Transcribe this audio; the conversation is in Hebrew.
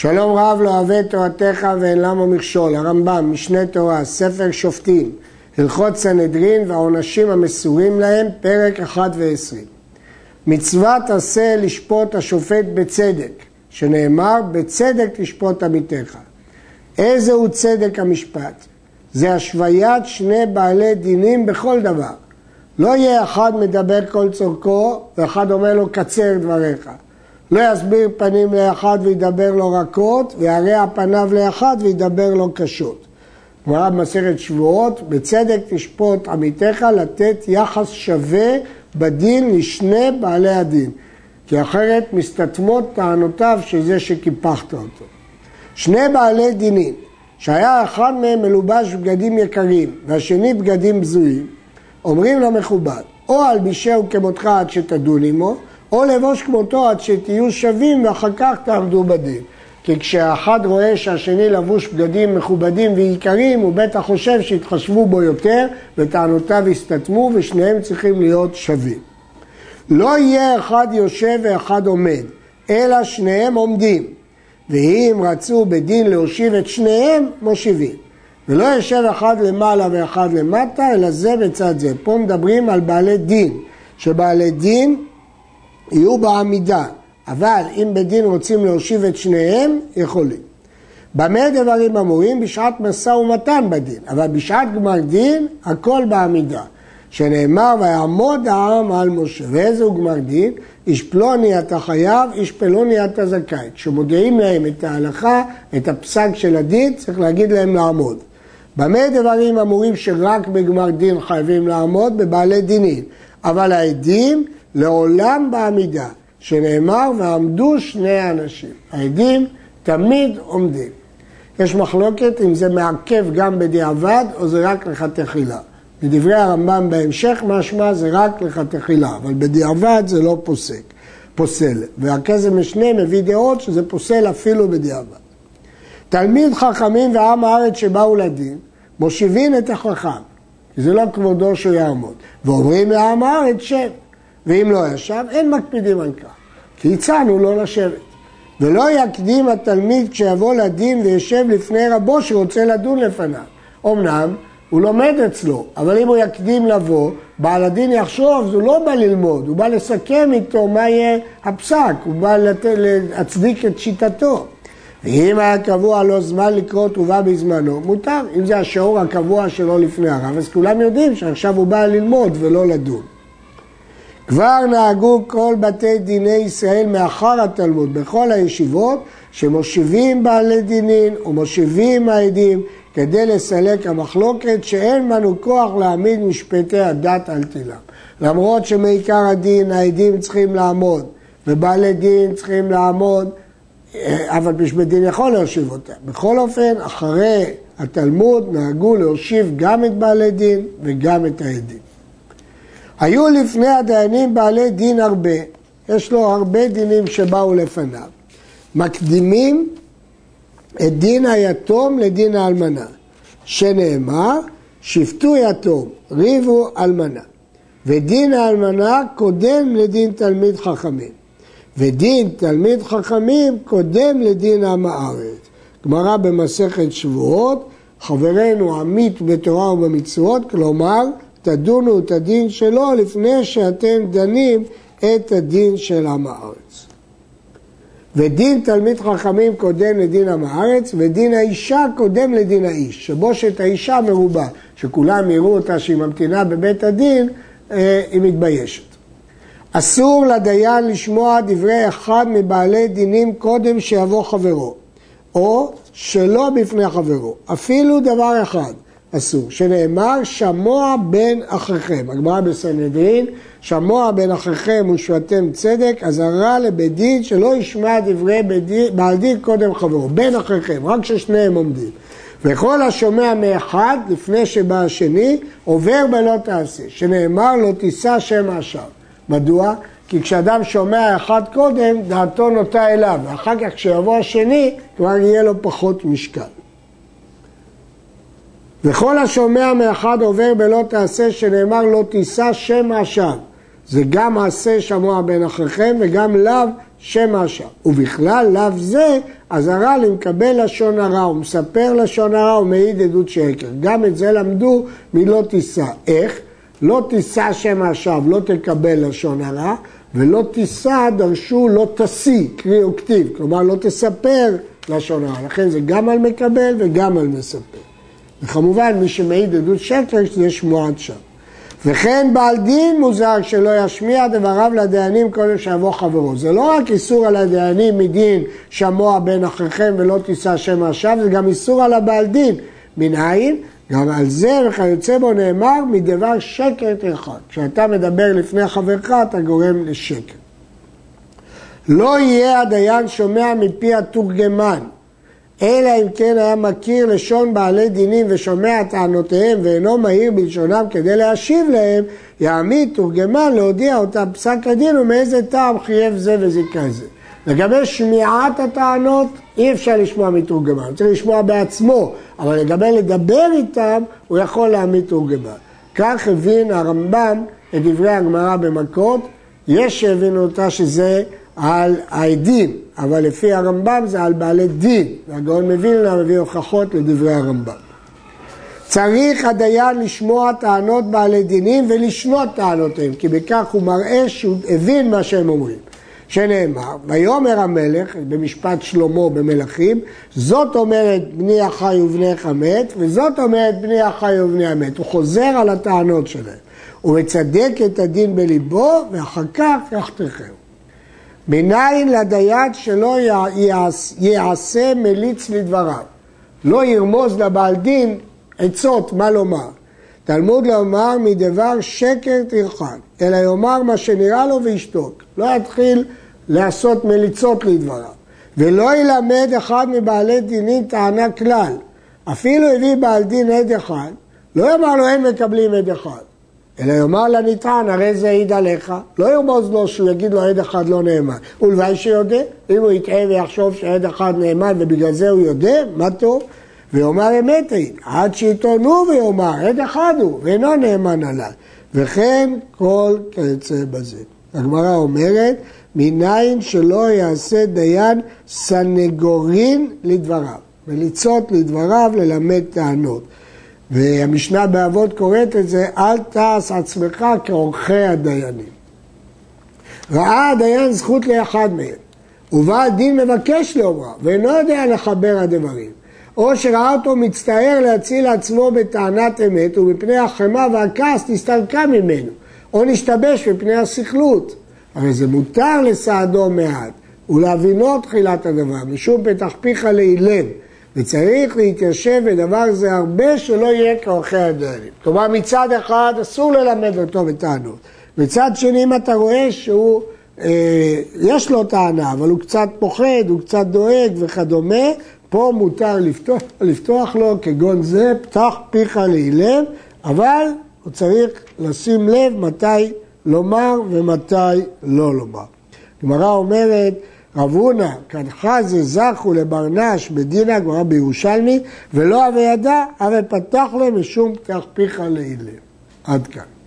שלום רב לא אוהב תורתך ואין למה מכשול, הרמב"ם, משנה תורה, ספר שופטים, הלכות סנהדרין והעונשים המסורים להם, פרק 1 ו-20. מצוות עשה לשפוט השופט בצדק, שנאמר בצדק תשפוט עמיתך. איזה הוא צדק המשפט? זה השוויית שני בעלי דינים בכל דבר. לא יהיה אחד מדבר כל צורכו ואחד אומר לו קצר דבריך. לא יסביר פנים לאחד וידבר לו רכות, וירע פניו לאחד וידבר לו קשות. גמרא במסכת שבועות, בצדק תשפוט עמיתך לתת יחס שווה בדין לשני בעלי הדין, כי אחרת מסתתמות טענותיו של זה שקיפחת אותו. שני בעלי דינים, שהיה אחד מהם מלובש בגדים יקרים והשני בגדים בזויים, אומרים למכובד, או אלבישהו כמותך עד שתדון עמו, או לבוש כמותו עד שתהיו שווים ואחר כך תעמדו בדין. כי כשאחד רואה שהשני לבוש בגדים מכובדים ויקרים, הוא בטח חושב שיתחשבו בו יותר וטענותיו יסתתמו ושניהם צריכים להיות שווים. לא יהיה אחד יושב ואחד עומד, אלא שניהם עומדים. ואם רצו בדין להושיב את שניהם, מושיבים. ולא יושב אחד למעלה ואחד למטה, אלא זה בצד זה. פה מדברים על בעלי דין, שבעלי דין יהיו בעמידה, אבל אם בדין רוצים להושיב את שניהם, יכולים. במה דברים אמורים? בשעת משא ומתן בדין, אבל בשעת גמר דין, הכל בעמידה. שנאמר ויעמוד העם על משה. ואיזה הוא גמר דין? איש פלוני אתה חייב, איש פלוני אתה זכאי. כשמודיעים להם את ההלכה, את הפסק של הדין, צריך להגיד להם לעמוד. במה דברים אמורים שרק בגמר דין חייבים לעמוד? בבעלי דינים. אבל העדים לעולם בעמידה, שנאמר ועמדו שני אנשים. העדים תמיד עומדים. יש מחלוקת אם זה מעכב גם בדיעבד או זה רק לכתחילה. בדברי הרמב"ם בהמשך משמע זה רק לכתחילה, אבל בדיעבד זה לא פוסק, פוסל. והכסף משנה מביא דעות שזה פוסל אפילו בדיעבד. תלמיד חכמים ועם הארץ שבאו לדין, מושיבים את החכם, כי זה לא כבודו שהוא יעמוד, ואומרים לעם הארץ שב. ואם לא ישב, אין מקפידים על כך, כי הצענו לא לשבת. ולא יקדים התלמיד כשיבוא לדין וישב לפני רבו שרוצה לדון לפניו. אמנם הוא לומד אצלו, אבל אם הוא יקדים לבוא, בעל הדין יחשוב, הוא לא בא ללמוד, הוא בא לסכם איתו מה יהיה הפסק, הוא בא לת... להצדיק את שיטתו. ואם היה קבוע לו זמן לקרוא תרובה בזמנו, מותר. אם זה השיעור הקבוע שלו לפני הרב, אז כולם יודעים שעכשיו הוא בא ללמוד ולא לדון. כבר נהגו כל בתי דיני ישראל מאחר התלמוד בכל הישיבות שמושיבים בעלי דינין ומושיבים העדים כדי לסלק המחלוקת שאין בנו כוח להעמיד משפטי הדת על תילם. למרות שמעיקר הדין העדים צריכים לעמוד ובעלי דין צריכים לעמוד, אבל משפט דין יכול להושיב אותם. בכל אופן, אחרי התלמוד נהגו להושיב גם את בעלי דין וגם את העדים. היו לפני הדיינים בעלי דין הרבה, יש לו הרבה דינים שבאו לפניו. מקדימים את דין היתום לדין האלמנה, שנאמר, שפטו יתום, ריבו אלמנה. ודין האלמנה קודם לדין תלמיד חכמים. ודין תלמיד חכמים קודם לדין עם הארץ. גמרא במסכת שבועות, חברנו עמית בתורה ובמצוות, כלומר, תדונו את הדין שלו לפני שאתם דנים את הדין של עם הארץ. ודין תלמיד חכמים קודם לדין עם הארץ, ודין האישה קודם לדין האיש. שבושת האישה מרובה, שכולם יראו אותה שהיא ממתינה בבית הדין, אה, היא מתביישת. אסור לדיין לשמוע דברי אחד מבעלי דינים קודם שיבוא חברו, או שלא בפני חברו, אפילו דבר אחד. אסור, שנאמר שמוע בין אחיכם. הגמרא בסנהדרין, שמוע בין אחיכם ושבתם צדק, אזהרה לבית דין שלא ישמע דברי בעל דין קודם חברו, בין אחיכם, רק כששניהם עומדים. וכל השומע מאחד לפני שבא השני, עובר בלא תעשה, שנאמר לא תישא שם עכשיו. מדוע? כי כשאדם שומע אחד קודם, דעתו נוטה אליו, ואחר כך כשיבוא השני, כבר יהיה לו פחות משקל. וכל השומע מאחד עובר בלא תעשה, שנאמר לא תישא שם עכשיו. זה גם מעשה שמוע בין אחיכם וגם לאו שם אשר. ובכלל לאו זה אזהרה למקבל לשון הרע, הוא מספר לשון הרע ומעיד עדות שקר. גם את זה למדו מלא תישא. איך? לא תישא שם השווא, לא תקבל לשון הרע, ולא תישא דרשו לא תשיא, קרי וכתיב, כלומר לא תספר לשון הרע. לכן זה גם על מקבל וגם על מספר. וכמובן מי שמעיד עדות שקר שזה שמועת שווא. וכן בעל דין מוזר שלא ישמיע דבריו לדיינים קודם שיבוא חברו. זה לא רק איסור על הדיינים מדין שמוע בין אחיכם ולא תישא שם השווא, זה גם איסור על הבעל דין. מנין? גם על זה וכיוצא בו נאמר מדבר שקר תרחק. כשאתה מדבר לפני חברך אתה גורם לשקר. לא יהיה הדיין שומע מפי התורגמן אלא אם כן היה מכיר לשון בעלי דינים ושומע טענותיהם ואינו מהיר בלשונם כדי להשיב להם, יעמיד תורגמן להודיע אותם פסק הדין ומאיזה טעם חייב זה וזיכה זה. לגבי שמיעת הטענות אי אפשר לשמוע מתורגמן, צריך לשמוע בעצמו, אבל לגבי לדבר איתם הוא יכול להעמיד תורגמן. כך הבין הרמב"ם את דברי הגמרא במכות, יש שהבינו אותה שזה על העדים, אבל לפי הרמב"ם זה על בעלי דין, והגאון מווילנה מביא הוכחות לדברי הרמב"ם. צריך הדיין לשמוע טענות בעלי דינים ולשנות טענותיהם, כי בכך הוא מראה שהוא הבין מה שהם אומרים. שנאמר, ויאמר המלך במשפט שלמה במלכים, זאת אומרת בני החי ובני חמת, וזאת אומרת בני החי ובני המת. הוא חוזר על הטענות שלהם. הוא מצדק את הדין בליבו, ואחר כך יחתכם. מניין לדיין שלא יעשה מליץ לדבריו. לא ירמוז לבעל דין עצות מה לומר. תלמוד לומר מדבר שקר תרחק, אלא יאמר מה שנראה לו וישתוק. לא יתחיל לעשות מליצות לדבריו. ולא ילמד אחד מבעלי דינים טענה כלל. אפילו הביא בעל דין עד אחד, לא יאמר לו אין מקבלים עד אחד. אלא יאמר לנטען, הרי זה העיד עליך. לא ירמוז לו שהוא יגיד לו עד אחד לא נאמן. ולוואי שיודע, אם הוא יטעה ויחשוב שעד אחד נאמן ובגלל זה הוא יודע, מה טוב? ויאמר אמת העיד, עד שיתונו ויאמר, עד אחד הוא, ואינו נאמן עליו. וכן כל כיוצא בזה. הגמרא אומרת, מניין שלא יעשה דיין סנגורין לדבריו, מליצות לדבריו ללמד טענות. והמשנה באבות קוראת את זה, אל תעש עצמך כעורכי הדיינים. ראה הדיין זכות לאחד מהם, ובעל דין מבקש לאומרה, ואינו יודע לחבר הדברים. או שראה אותו מצטער להציל עצמו בטענת אמת, ומפני החמה והכעס נסתלקה ממנו, או נשתבש מפני הסכלות. הרי זה מותר לסעדו מעט, ולהבינו תחילת הדבר, משום פתח פיך לאילם. וצריך להתיישב בדבר זה הרבה שלא יהיה כעורכי הדיינים. כלומר מצד אחד אסור ללמד אותו בטענות, מצד שני אם אתה רואה שהוא, אה, יש לו טענה אבל הוא קצת פוחד, הוא קצת דואג וכדומה, פה מותר לפתוח, לפתוח לו כגון זה, פתח פיך להילם, אבל הוא צריך לשים לב מתי לומר ומתי לא לומר. גמרא אומרת רב הונא, כנחזה זכו לברנש בדין הגמרא בירושלמי, ולא הווה ידע, הרי פתח להם משום פתח פיך לאילם. עד כאן.